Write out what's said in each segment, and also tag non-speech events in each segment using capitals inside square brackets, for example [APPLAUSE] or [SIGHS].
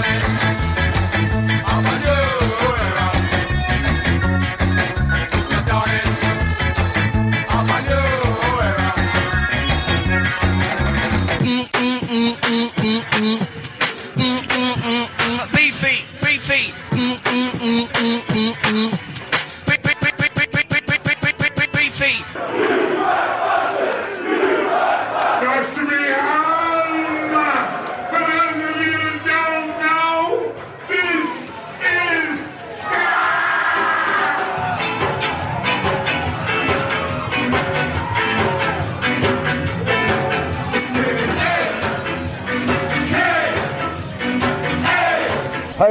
Beefy,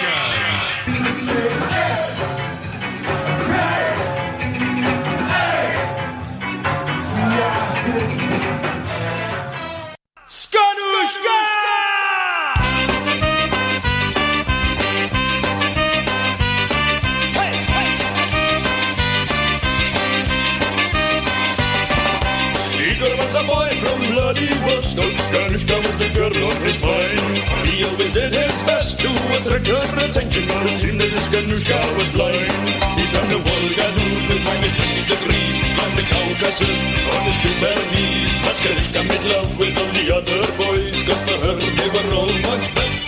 Skanushka! From Vladivostok. Skanushka was the on his mind. He always did his best to attract her attention, but it seemed that Skanushka was blind. He swam the Volga Dune with minus 20 degrees. Climbed the Caucasus on his two bare knees. But Skanushka made love with all the other boys, cause for her they were all much better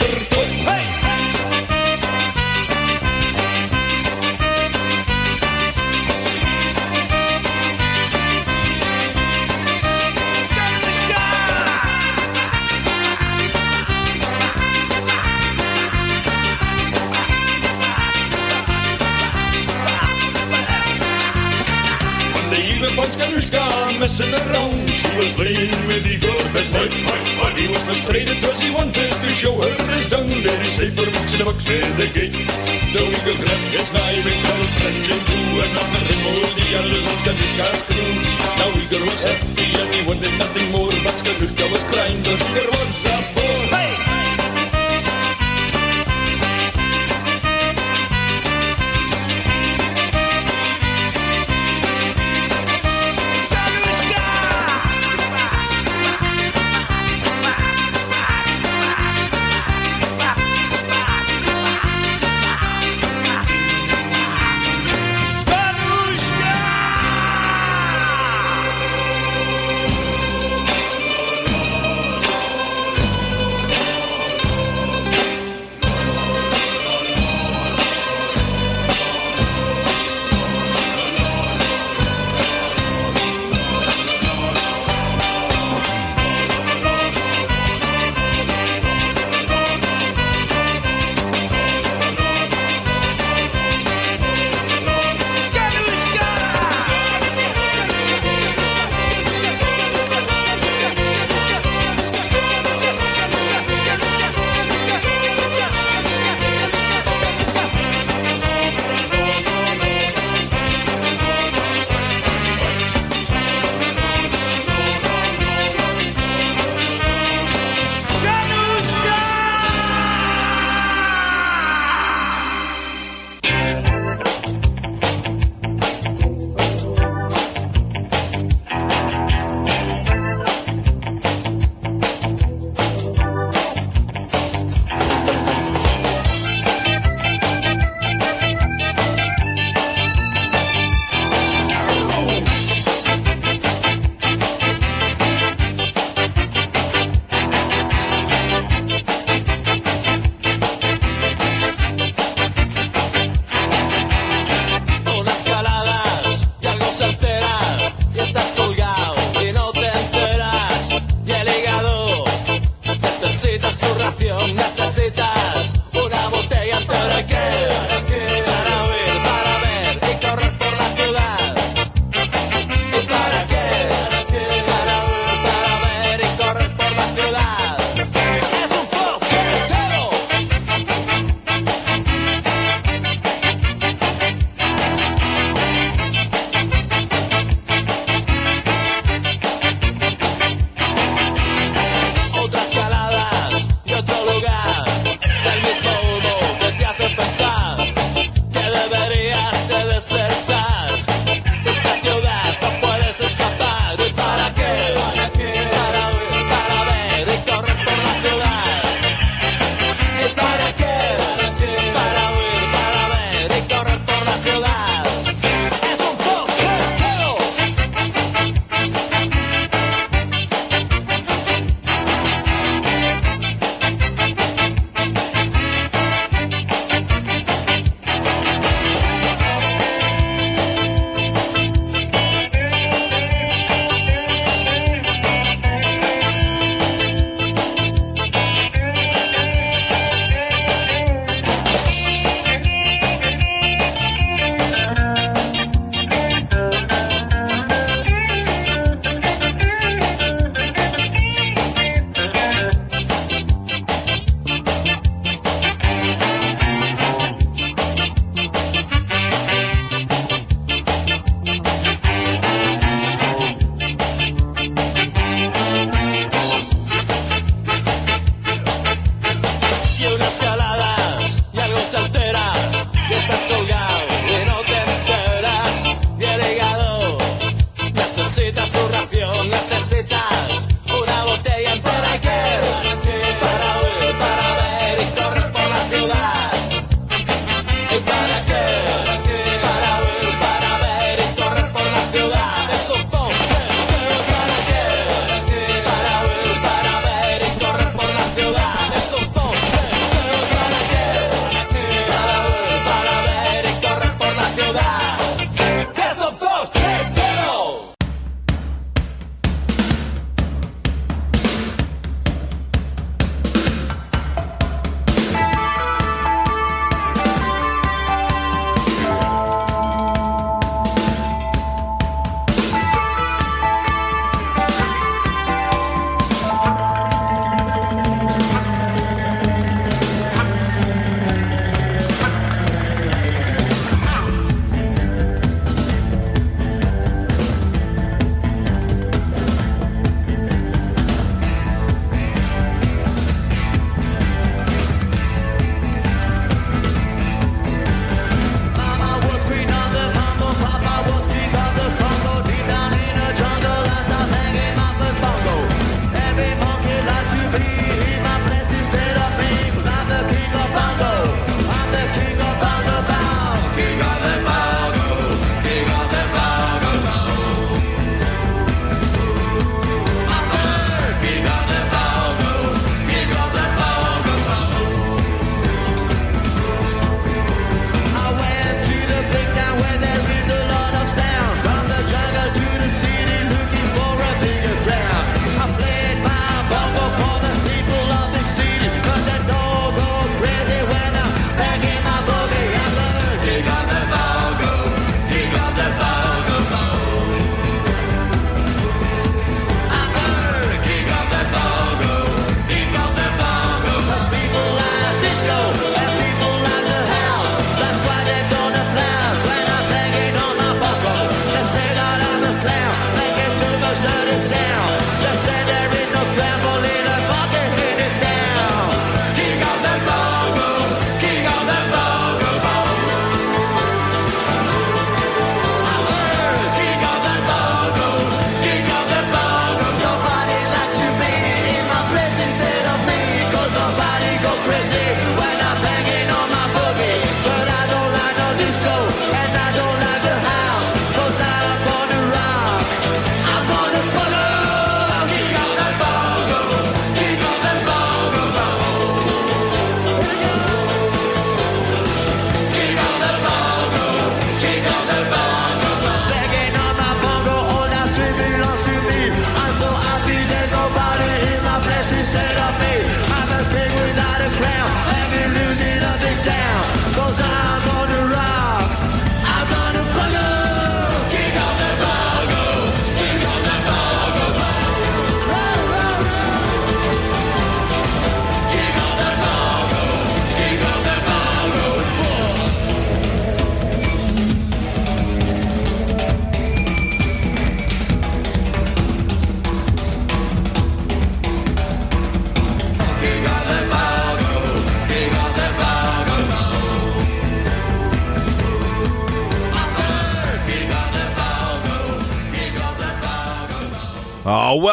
was playing with Igor best mate. He was frustrated because he wanted to show her his tongue. Very safe for books in the box with the gate. So Igor grabbed his knife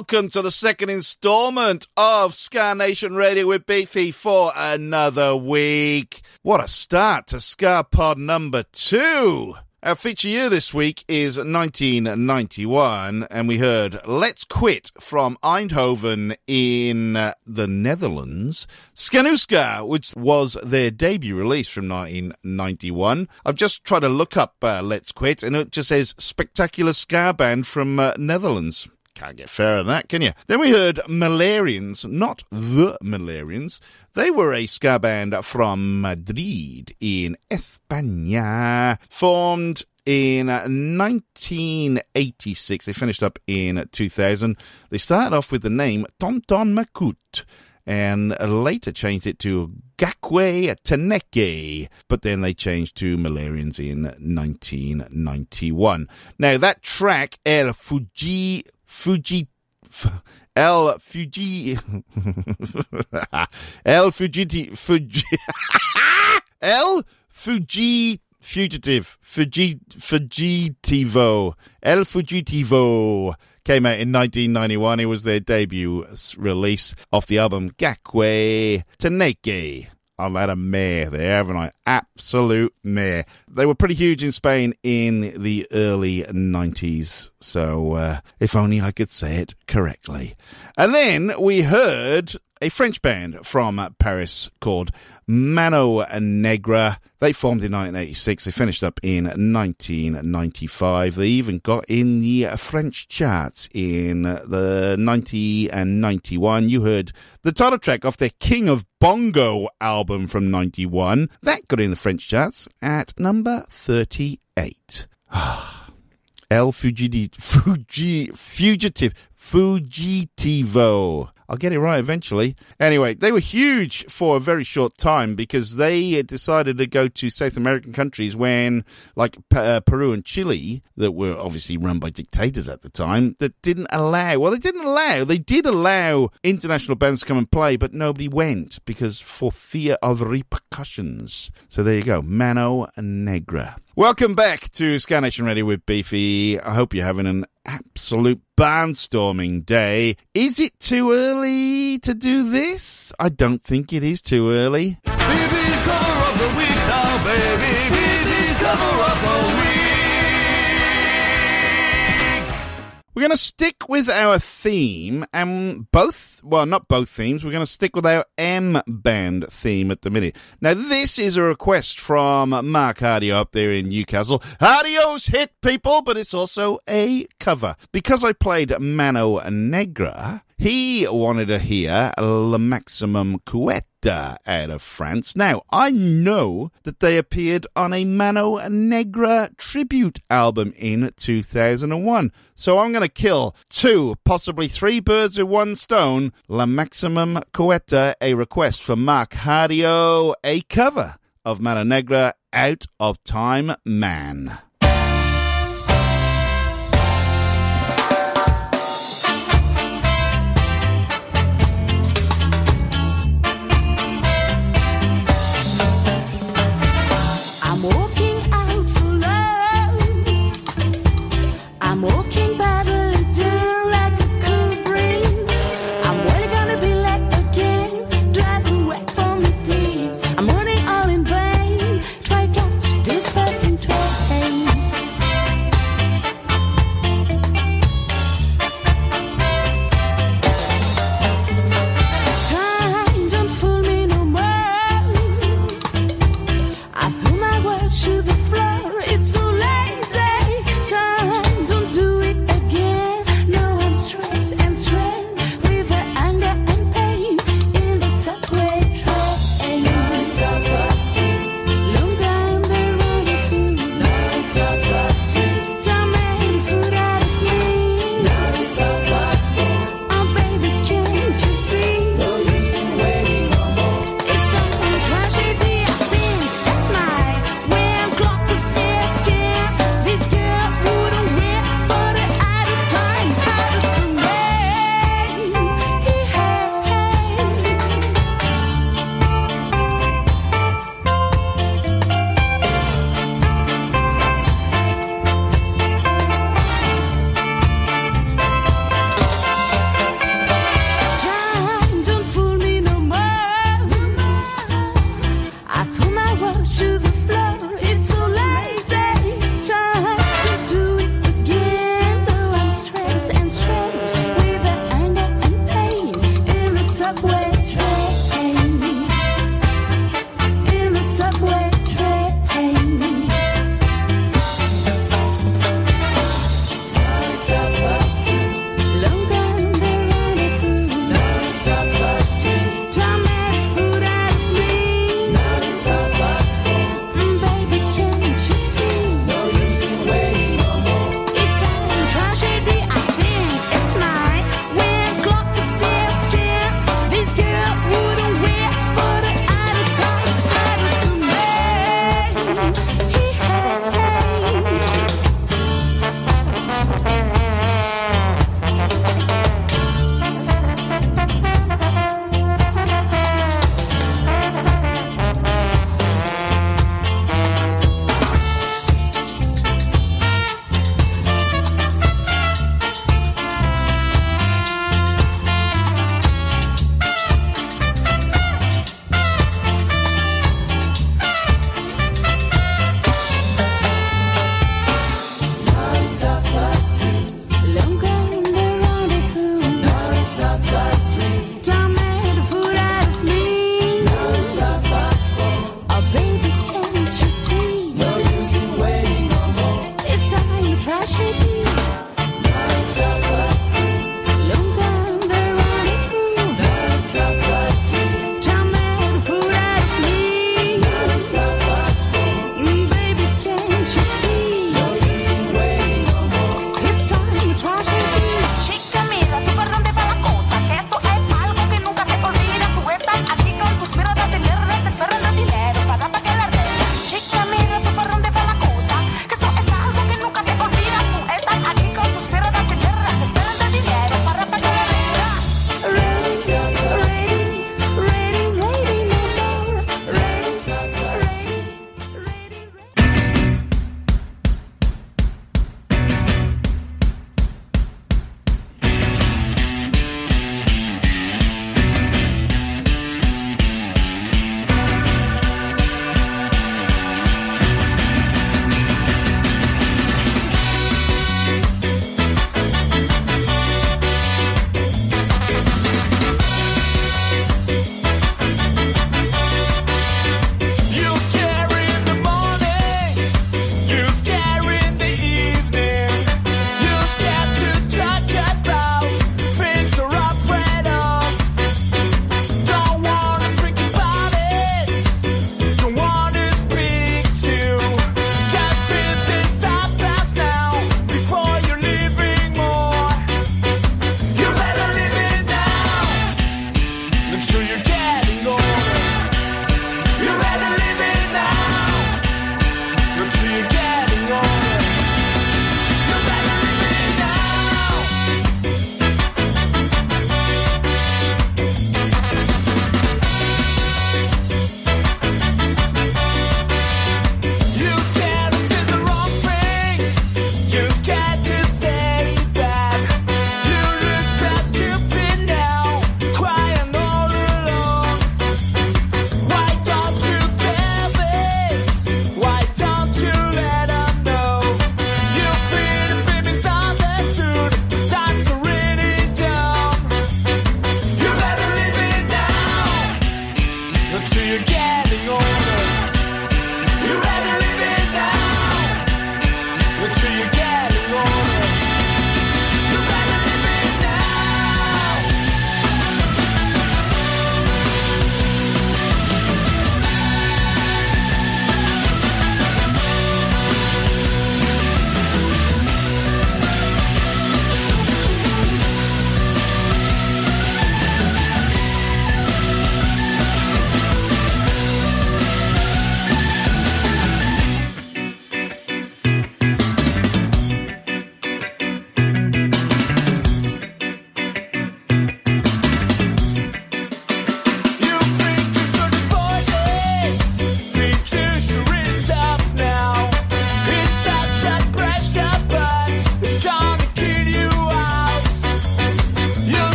welcome to the second installment of Ska Nation Radio with Beefy for another week. What a start to Ska Pod number two. Our feature year this week is 1991, and we heard Let's Quit from Eindhoven in uh, the Netherlands. Skanuska, which was their debut release from 1991. I've just tried to look up uh, Let's Quit, and it just says Spectacular Ska Band from uh, Netherlands. Can't get fairer than that, can you? Then we heard Malarians, not the Malarians. They were a ska band from Madrid in España, formed in 1986. They finished up in 2000. They started off with the name Tonton Makut and later changed it to Gakwe Teneke, but then they changed to Malarians in 1991. Now, that track, El Fuji Fuji El Fuji [LAUGHS] El Fujiti Fuji [LAUGHS] El Fuji Fugitive Fuji Fugitivo El Fugitivo came out in 1991. It was their debut release off the album Gakwe Teneke. I've had a mare there, haven't I? Absolute mare. They were pretty huge in Spain in the early 90s, so uh, if only I could say it correctly. And then we heard a French band from Paris called Mano Negra. They formed in 1986. They finished up in 1995. They even got in the French charts in the 90 and 91. You heard the title track off their King of Bongo album from 91. That got in the French charts at number 38. [SIGHS] El Fugiti, Fugi, Fugitive, Fugitivo. I'll get it right eventually. Anyway, they were huge for a very short time because they decided to go to South American countries when, like uh, Peru and Chile, that were obviously run by dictators at the time, that didn't allow, well, they didn't allow, they did allow international bands to come and play, but nobody went because for fear of repercussions. So there you go, Mano Negra. Welcome back to Ska Nation Radio with Beefy. I hope you're having an absolute barnstorming day. Is it too early to do this? I don't think it is too early. We're going to stick with our theme and both, well, not both themes. We're going to stick with our M band theme at the minute. Now, this is a request from Mark Hardio up there in Newcastle. Hardio's hit people, but it's also a cover. Because I played Mano Negra, he wanted to hear Le Maximum Kouette out of France. Now, I know that they appeared on a Mano Negra tribute album in 2001. So I'm going to kill two, possibly three birds with one stone. La Maximum Kouette, a request for Mark Hardio, a cover of Mano Negra, Out of Time Man.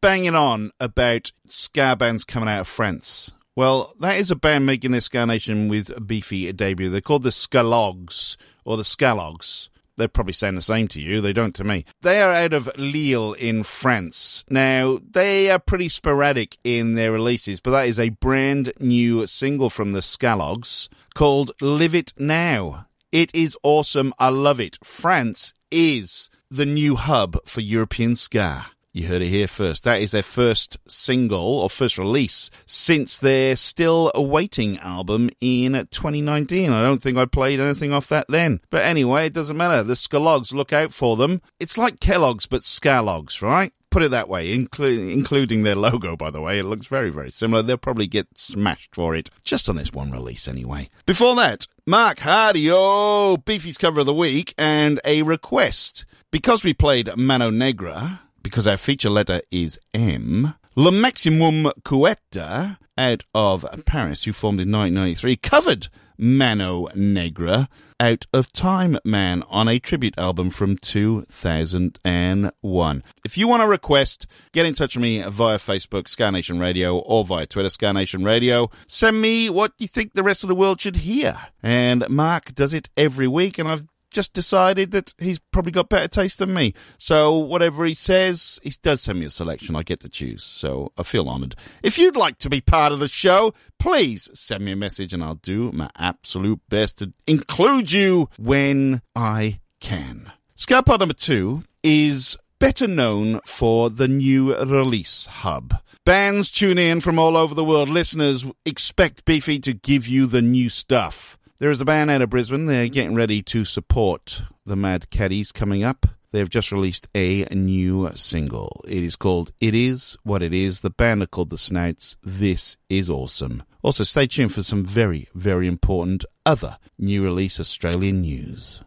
Banging on about ska bands coming out of France. Well, that is a band making their Ska Nation with a beefy debut. They're called the Skaloggs, or the Skaloggs. They're probably saying the same to you. They don't to me. They are out of Lille in France. Now, they are pretty sporadic in their releases, but that is a brand new single from the Skaloggs called Live It Now. It is awesome. I love it. France is the new hub for European ska. You heard it here first. That is their first single or first release since their still awaiting album in 2019. I don't think I played anything off that then. But anyway, it doesn't matter. The Skaloggs, look out for them. It's like Kellogg's, but Skaloggs, right? Put it that way, inclu- including their logo, by the way. It looks very, very similar. They'll probably get smashed for it, just on this one release anyway. Before that, Mark Hardy, oh, Beefy's cover of the week, and a request. Because we played Mano Negra, because our feature letter is M, Le Maximum Couetta, out of Paris, who formed in 1993, covered Mano Negra out of Time Man on a tribute album from 2001. If you want to request, get in touch with me via Facebook, Ska Nation Radio, or via Twitter, Ska Nation Radio. Send me what you think the rest of the world should hear. And Mark does it every week, and I've just decided that he's probably got better taste than me. So whatever he says, he does send me a selection. I get to choose. So I feel honoured. If you'd like to be part of the show, please send me a message and I'll do my absolute best to include you when I can. SkaPod number two is better known for the new release hub. Bands tune in from all over the world. Listeners expect Beefy to give you the new stuff. There is a band out of Brisbane. They're getting ready to support the Mad Caddies coming up. They've just released a new single. It is called It Is What It Is. The band are called The Snouts. This is awesome. Also, stay tuned for some very, very important other new release Australian news.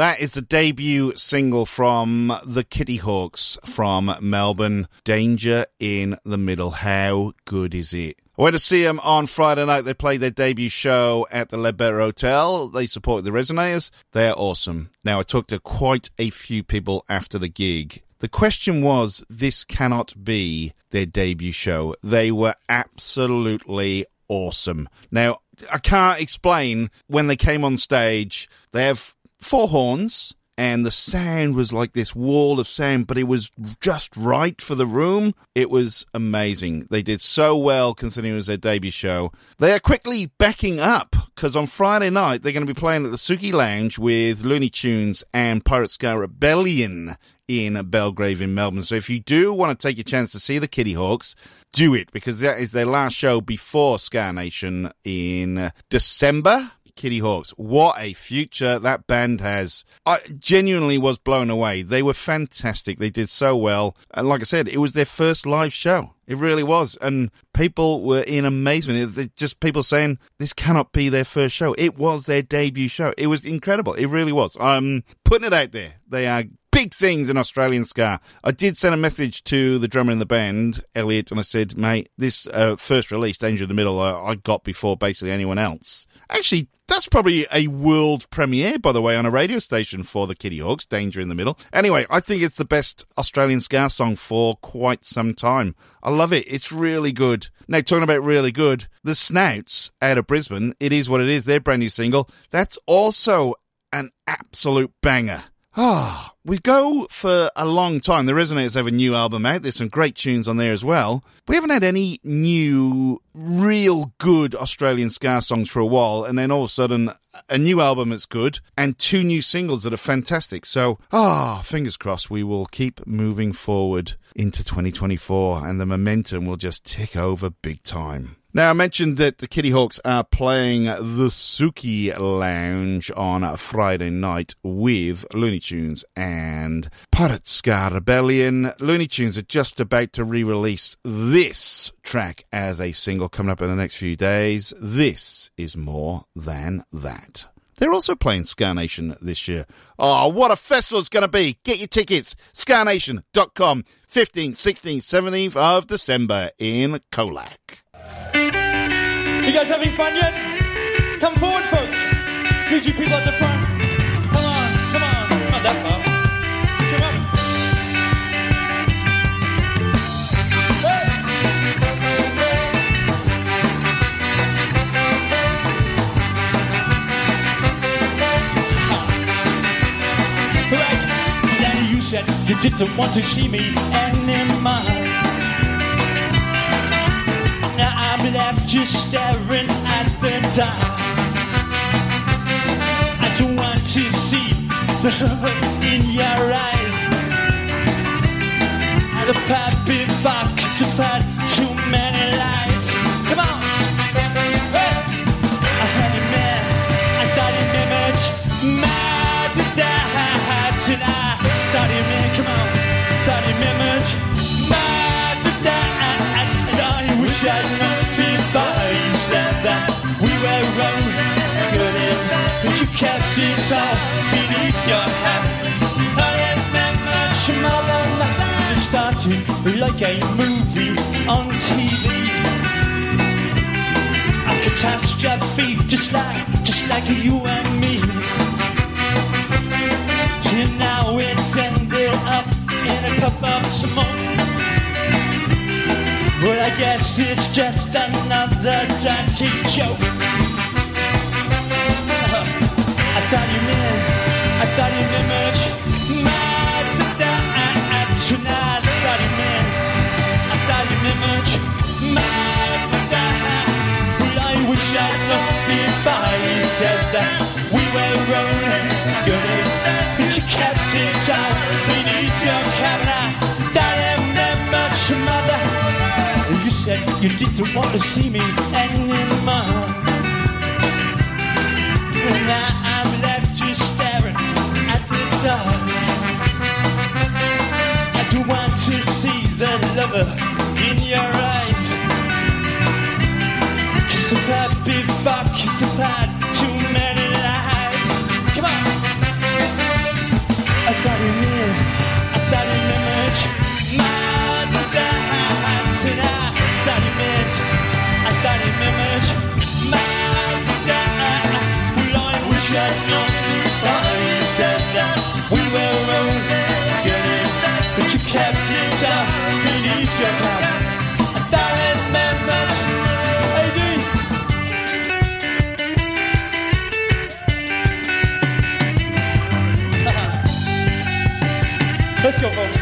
That is the debut single from the Kittyhawks from Melbourne. Danger in the Middle. How good is it? I went to see them on Friday night. They played their debut show at the Leadbeater Hotel. They support the Resignators. They're awesome. Now, I talked to quite a few people after the gig. The question was, this cannot be their debut show. They were absolutely awesome. Now, I can't explain when they came on stage. They have four horns and the sound was like this wall of sound, but it was just right for the room. It was amazing. They did so well considering it was their debut show. They are quickly backing up because on Friday night they're going to be playing at the Sooki Lounge with Loonee Tunes and Pirateska Rebellion in Belgrave in Melbourne. So if you do want to take your chance to see the Kittyhawks, do it because that is their last show before Ska Nation in December. Kittyhawks, what a future that band has. I genuinely was blown away. They were fantastic. They did so well. And like I said, it was their first live show. It really was. And people were in amazement. It- Just people saying this cannot be their first show. It was their debut show. It was incredible. It really was. I'm putting it out there. They are big things in Australian ska. I did send a message to the drummer in the band, Elliot, and I said, mate, this uh, first release, Danger in the Middle, uh, I got before basically anyone else. Actually, that's probably a world premiere, by the way, on a radio station for the Kittyhawks, Danger in the Middle. Anyway, I think it's the best Australian ska song for quite some time. I love it. It's really good. Now, talking about really good, the Snouts out of Brisbane, it is what it is. Their brand new single. That's also an absolute banger. Ah, we go for a long time. The Resignators have a new album out. There's some great tunes on there as well. We haven't had any new, real good Australian ska songs for a while, and then all of a sudden, a new album that's good and two new singles that are fantastic. So, ah, fingers crossed, we will keep moving forward into 2024, and the momentum will just tick over big time. Now, I mentioned that the Kittyhawks are playing the Sooki Lounge on a Friday night with Loonee Tunes and Pirateska Rebellion. Loonee Tunes are just about to re release this track as a single coming up in the next few days. This is more than that. They're also playing Ska Nation this year. Oh, what a festival it's going to be. Get your tickets. SkaNation.com. 15th, 16th, 17th of December in Colac. You guys having fun yet? Come forward, folks. Need you people at the front. Come on, come on. Not that far. Come on. Right. Daddy, you said you didn't want to see me, anymore. Left just staring at the dark. I don't want to see the hurt in your eyes. And if I've been fucked, I've had too a movie on TV a catastrophe, just like, just like you and me. And now it's ended up in a puff of smoke. Well, I guess it's just another dirty joke. Uh, I thought you meant, I thought you image, mad that we were wrong. Good, that you kept it all beneath your cabinet. That ain't much, mother. You said you didn't want to see me anymore. And now I'm left just staring at the dark. I do want to see the lover in your eyes. Cause if I've been fucked, cause I've Let's go,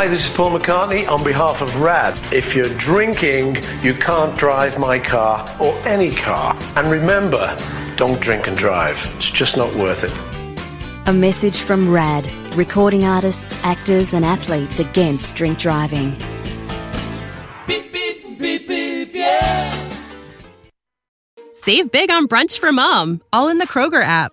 Hi, this is Paul McCartney on behalf of RAD. If you're drinking, you can't drive my car or any car. And remember, don't drink and drive. It's just not worth it. A message from RAD, recording artists, actors, and athletes against drink driving. Beep, beep, beep, beep, yeah. Save big on brunch for mom, all in the Kroger app.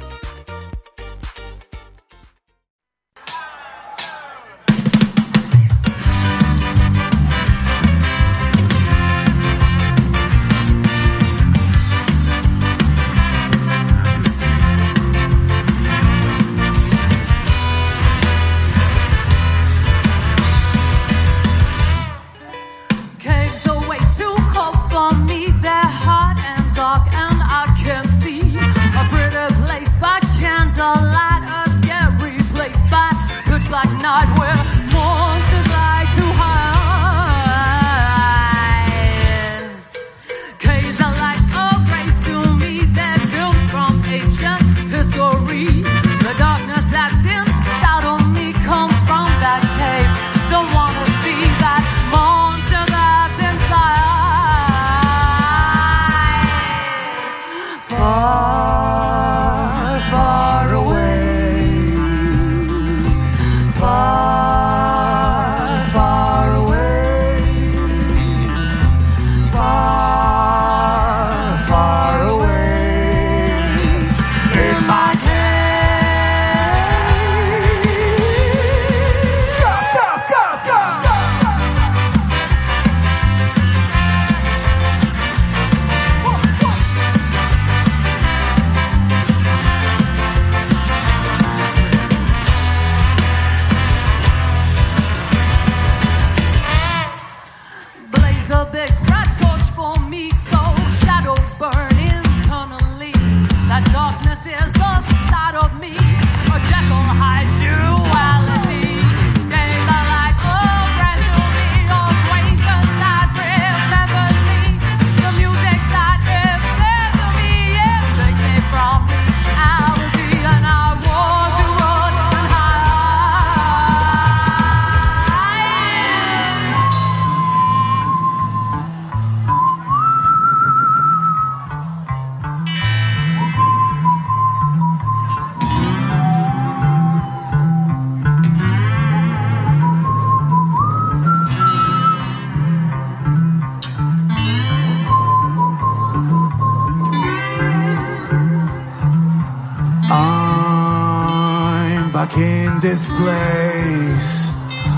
Back in this place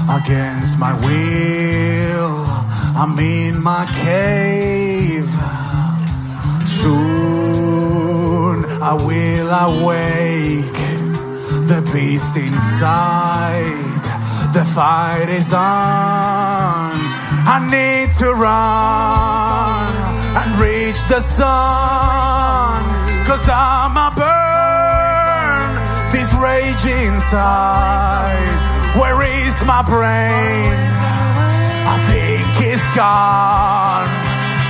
against my will. I'm in my cave. Soon I will awake. The beast inside. The fight is on. I need to run and reach the sun. Cause I'm a burn. This rage inside. Where is my brain? I think it's gone.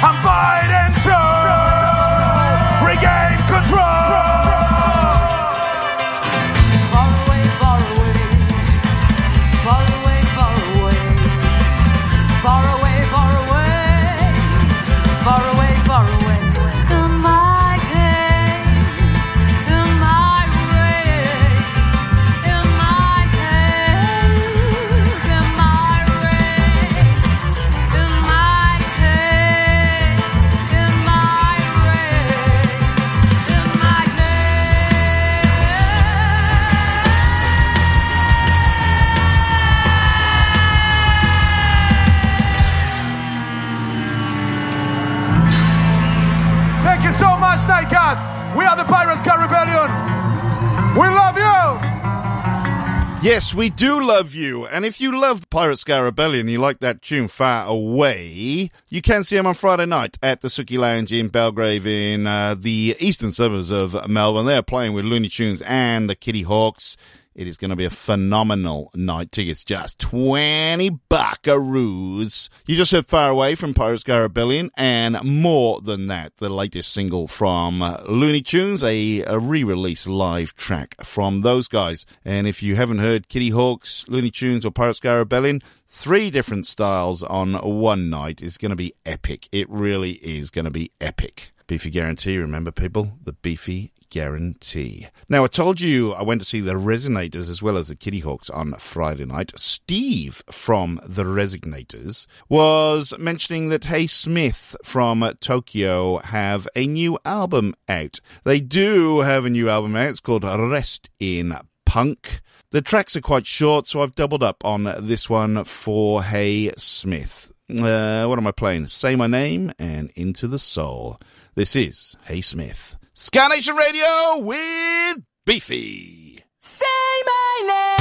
I'm fighting to Yes, we do love you. And if you love Pirateska Rebellion, you like that tune Far Away, you can see them on Friday night at the Sooki Lounge in Belgrave in uh, the eastern suburbs of Melbourne. They're playing with Loonee Tunes and the Kittyhawks. It is going to be a phenomenal night. Tickets just 20 buckaroos. You just heard Far Away from Pirateska Rebellion and more than that, the latest single from uh, Loonee Tunes, a, a re-release live track from those guys. And if you haven't heard Kitty Hawks, Loonee Tunes or Pirateska Rebellion, three different styles on one night is going to be epic. It really is going to be epic. Beefy guarantee, remember people? The beefy guarantee. Now, I told you I went to see the Resignators as well as the Kittyhawks on Friday night. Steve from the Resignators was mentioning that Hey Smith from Tokyo have a new album out. They do have a new album out. It's called Rest in Punk. The tracks are quite short, so I've doubled up on this one for Hey Smith. Uh, what am I playing? Say My Name and Into the Soul. This is Hey Smith. Ska Nation Radio with Beefy. Say my name.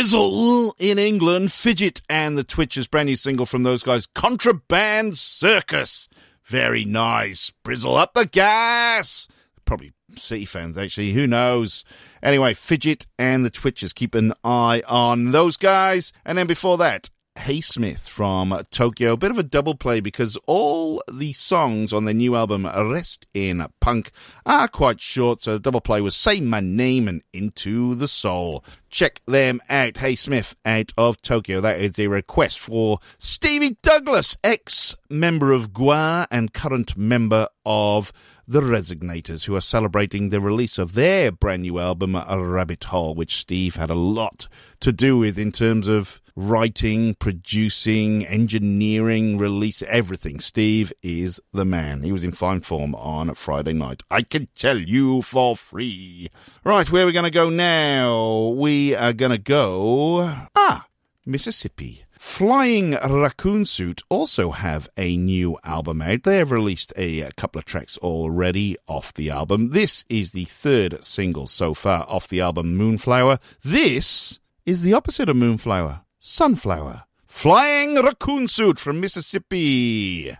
Brizzle in England, Fidget and the Twitchers, brand new single from those guys, Contraband Circus. Very nice. Brizzle up the gas. Probably City fans, actually. Who knows? Anyway, Fidget and the Twitchers. Keep an eye on those guys. And then before that, Hey Smith from Tokyo. A bit of a double play because all the songs on their new album, Rest in Punk, are quite short. So double play was Say My Name and Into the Soul. Check them out. Hey Smith out of Tokyo. That is a request for Stevie Douglas, ex member of Gua and current member of the Resignators, who are celebrating the release of their brand new album, A Rabbit Hole, which Steve had a lot to do with in terms of writing, producing, engineering, release, everything. Steve is the man. He was in fine form on Friday night. I can tell you for free. Right, where are we going to go now? We are going to go. Ah, Mississippi. Flying Raccoon Suit also have a new album out. They have released a, couple of tracks already off the album. This is the third single so far off the album Moonflower. This is the opposite of Moonflower, Sunflower. Flying Raccoon Suit from Mississippi.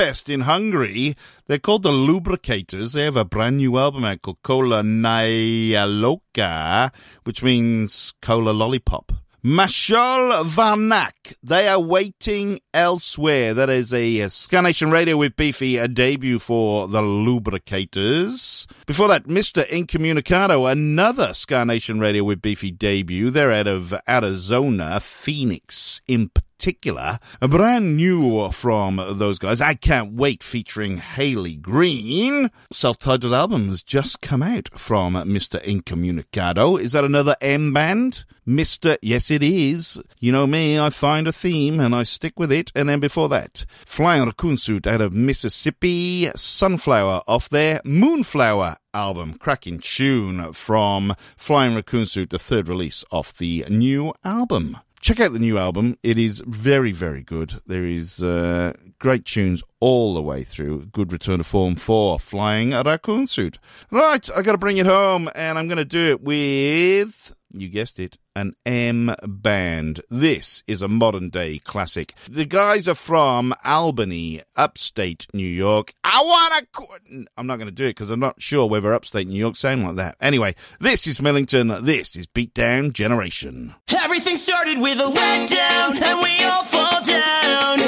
Budapest in Hungary. They're called the Lubricators. They have a brand new album out called Cola Nyaloka, which means cola lollipop. Mashal Varnak. They are waiting elsewhere. That is a, uh Ska Nation Radio with Beefy, a debut for the Lubricators. Before that, Mr. Incommunicado, another Ska Nation Radio with Beefy debut. They're out of Arizona, Phoenix in particular. Brand new from those guys. I Can't Wait featuring Haley Green. Self-titled album has just come out from Mr. Incommunicado. Is that another M band? Mr. Yes, it is. You know me, I find a theme and I stick with it. And then before that, Flying Raccoon Suit out of Mississippi, Sunflower off their Moonflower album. Cracking tune from Flying Raccoon Suit, the third release of the new album. Check out the new album. It is very, very good. There is uh, great tunes all the way through. Good return to form for Flying a Raccoon Suit. Right, I got to bring it home, and I'm going to do it with, you guessed it, an M band. This is a modern day classic. The guys are from Albany, upstate New York. I wanna. Qu- I'm not to do it because I'm not sure whether upstate New York sound like that. Anyway, this is Millington. This is Beatdown Generation. Everything started with a letdown, and we all fall down,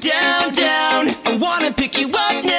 down, down. I wanna pick you up now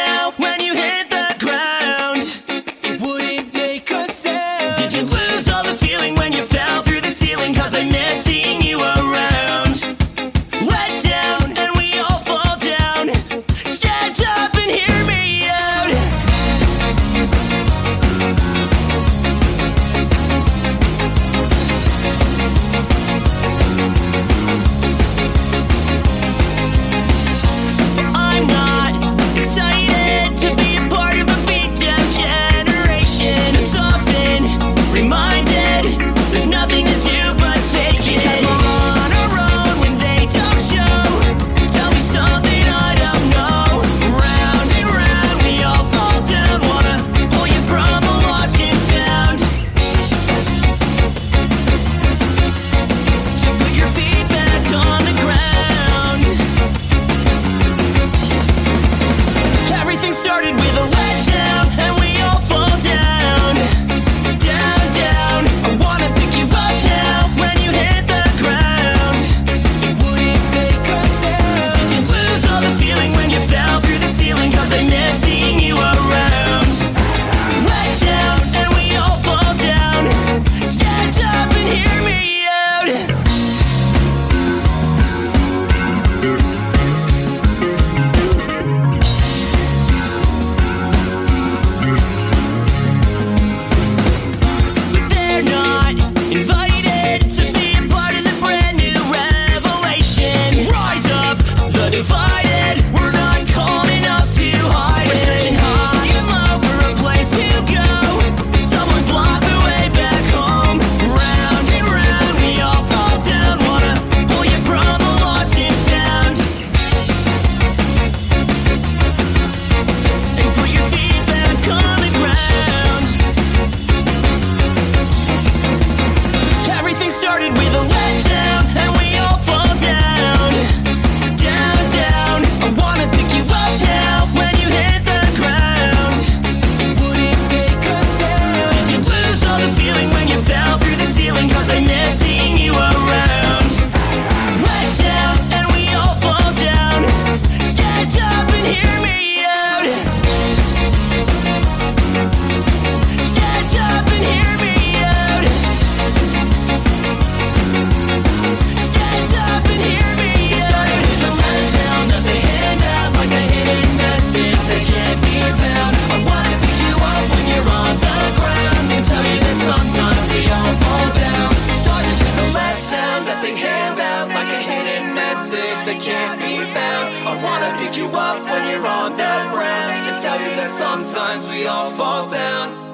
sometimes we all fall down.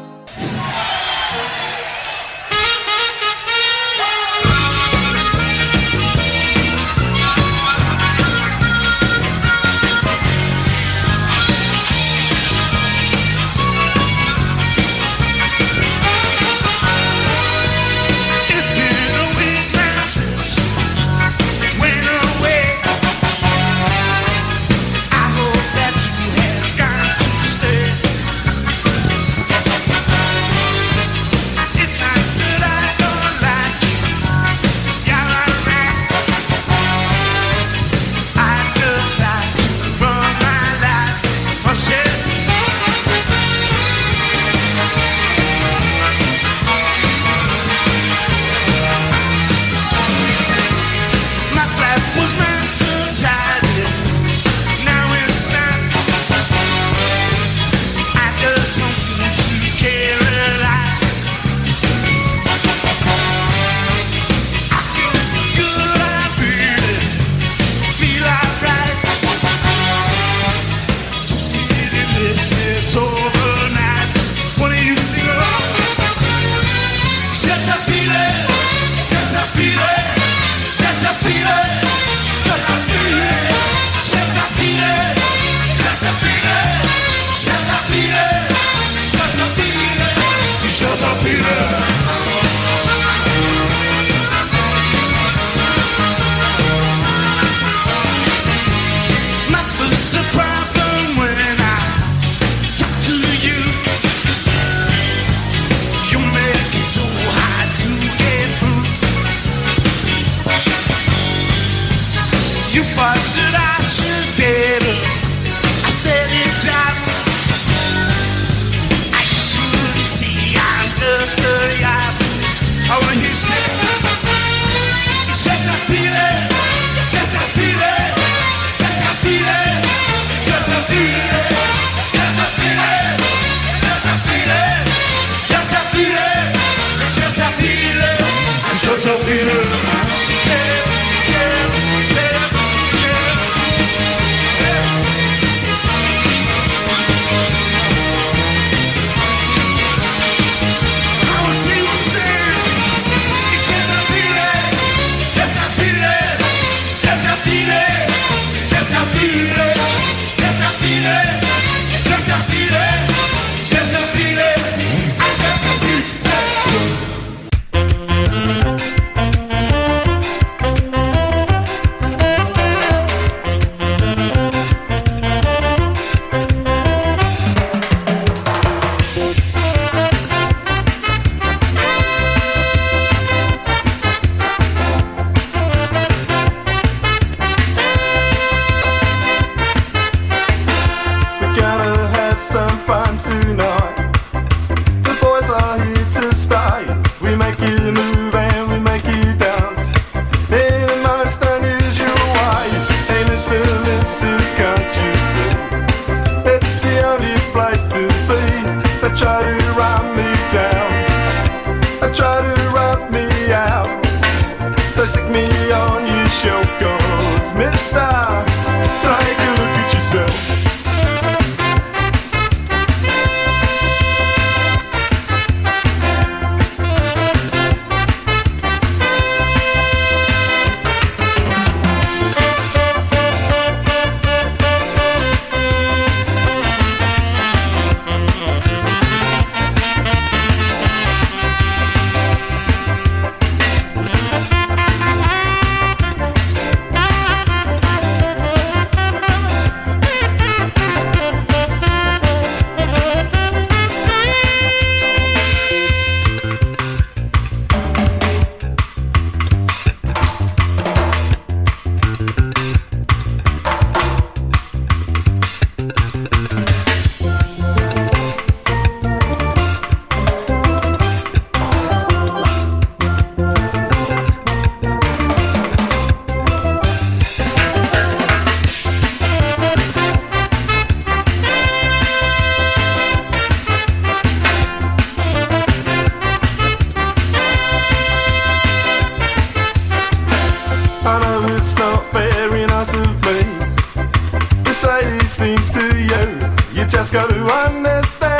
You. You just got to understand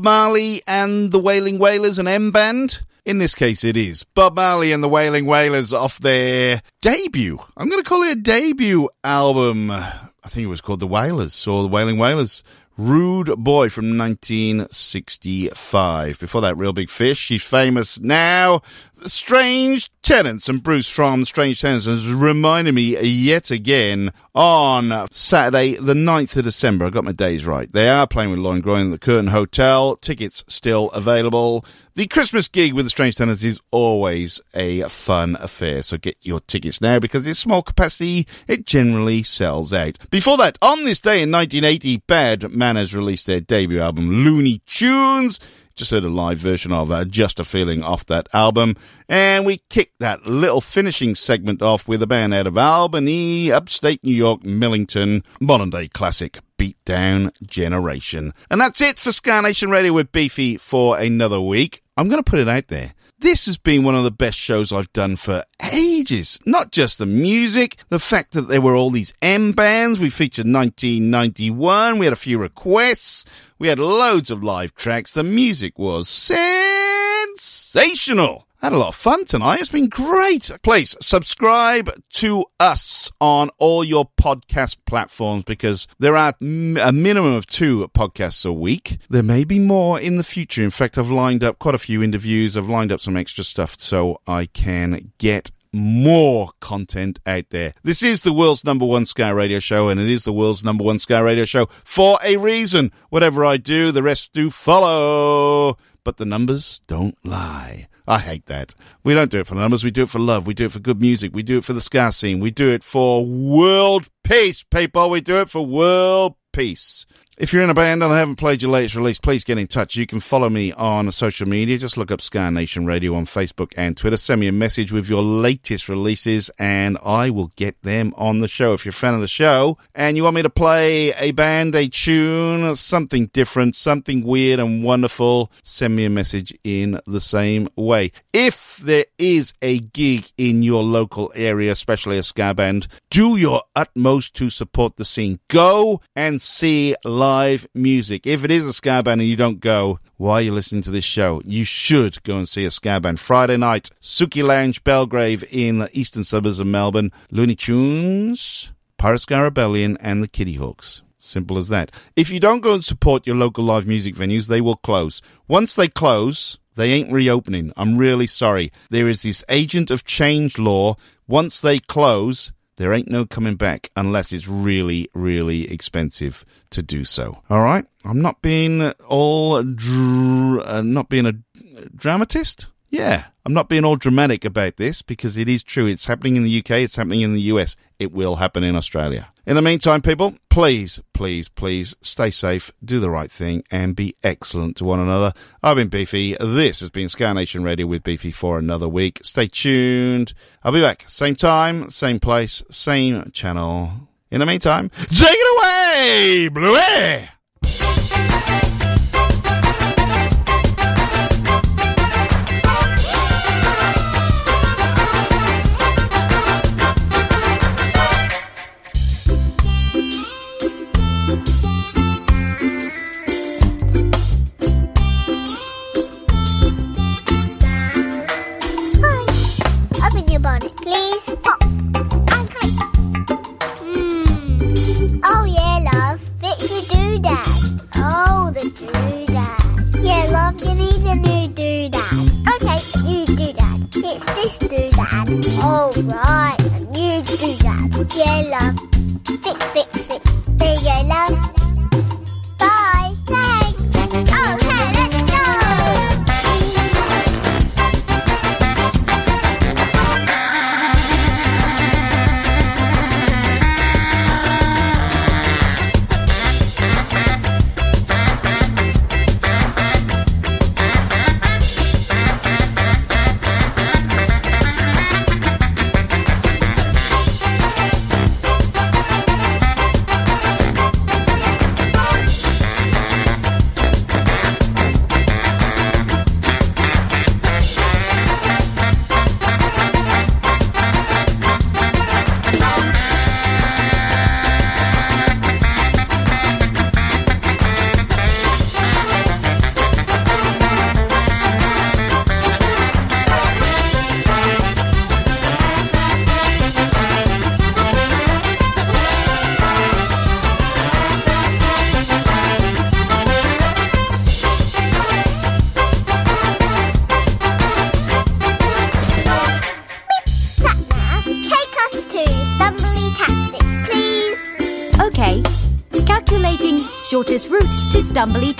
Bob Marley and the Wailing Wailers and M Band? In this case, it is Bob Marley and the Wailing Wailers off their debut. I'm going to call it a debut album. I think it was called The Wailers or The Wailing Wailers. Rude Boy from 1965. Before that, Reel Big Fish. She's famous now. Strange Tenants and Bruce from Strange Tenants has reminded me yet again on Saturday, the 9th of December. I got my days right. They are playing with Lauren Groin at the Curtin Hotel. Tickets still available. The Christmas gig with the Strange Tenants is always a fun affair, so get your tickets now because it's small capacity. It generally sells out. Before that, on this day in 1980, Bad Manners released their debut album, Loonee Tunes. Just heard a live version of uh, Just a Feeling off that album. And we kicked that little finishing segment off with a band out of Albany, upstate New York, Millington, modern day classic Beatdown Generation. And that's it for Ska Nation Radio with Beefy for another week. I'm going to put it out there. This has been one of the best shows I've done for ages. Not just the music, the fact that there were all these M bands. We featured 1991. We had a few requests. We had loads of live tracks. The music was sensational. I had a lot of fun tonight. It's been great. Please subscribe to us on all your podcast platforms because there are a minimum of two podcasts a week. There may be more in the future. In fact, I've lined up quite a few interviews. I've lined up some extra stuff so I can get more content out there. This is the world's number one Ska Radio show, and it is the world's number one Ska Radio show for a reason. Whatever I do, the rest do follow. But the numbers don't lie. I hate that. We don't do it for the numbers. We do it for love. We do it for good music. We do it for the ska scene. We do it for world peace, people. We do it for world peace. If you're in a band and I haven't played your latest release, please get in touch. You can follow me on social media. Just look up Ska Nation Radio on Facebook and Twitter. Send me a message with your latest releases and I will get them on the show. If you're a fan of the show and you want me to play a band, a tune, something different, something weird and wonderful, send me a message in the same way. If there is a gig in your local area, especially a ska band, do your utmost to support the scene. Go and see live music. If it is a ska band and you don't go, why are you listening to this show? You should go and see a ska band. Friday night, Sooki Lounge, Belgrave in the eastern suburbs of Melbourne. Loonee Tunes, Pirateska Rebellion, and the Kittyhawks. Simple as that. If you don't go and support your local live music venues, they will close. Once they close, they ain't reopening. I'm really sorry. There is this agent of change law. Once they close, there ain't no coming back unless it's really, really expensive to do so. All right? I'm not being all dr- uh, not being a dramatist. Yeah, I'm not being all dramatic about this because it is true. It's happening in the UK, it's happening in the US. It will happen in Australia. In the meantime, people, please, please, please stay safe, do the right thing, and be excellent to one another. I've been Beefy. This has been Ska Nation Radio with Beefy for another week. Stay tuned. I'll be back. Same time, same place, same channel. In the meantime, take it away, Bluey! Please. Pop. Okay. Hmm. Oh yeah, love. Fix your doodad. Oh, the doodad. Yeah, love, you need a new doodad. Okay, new doodad. It's this doodad. Oh right, a new doodad. Yeah, love. Fix, fix, fix. There you love. Dumbly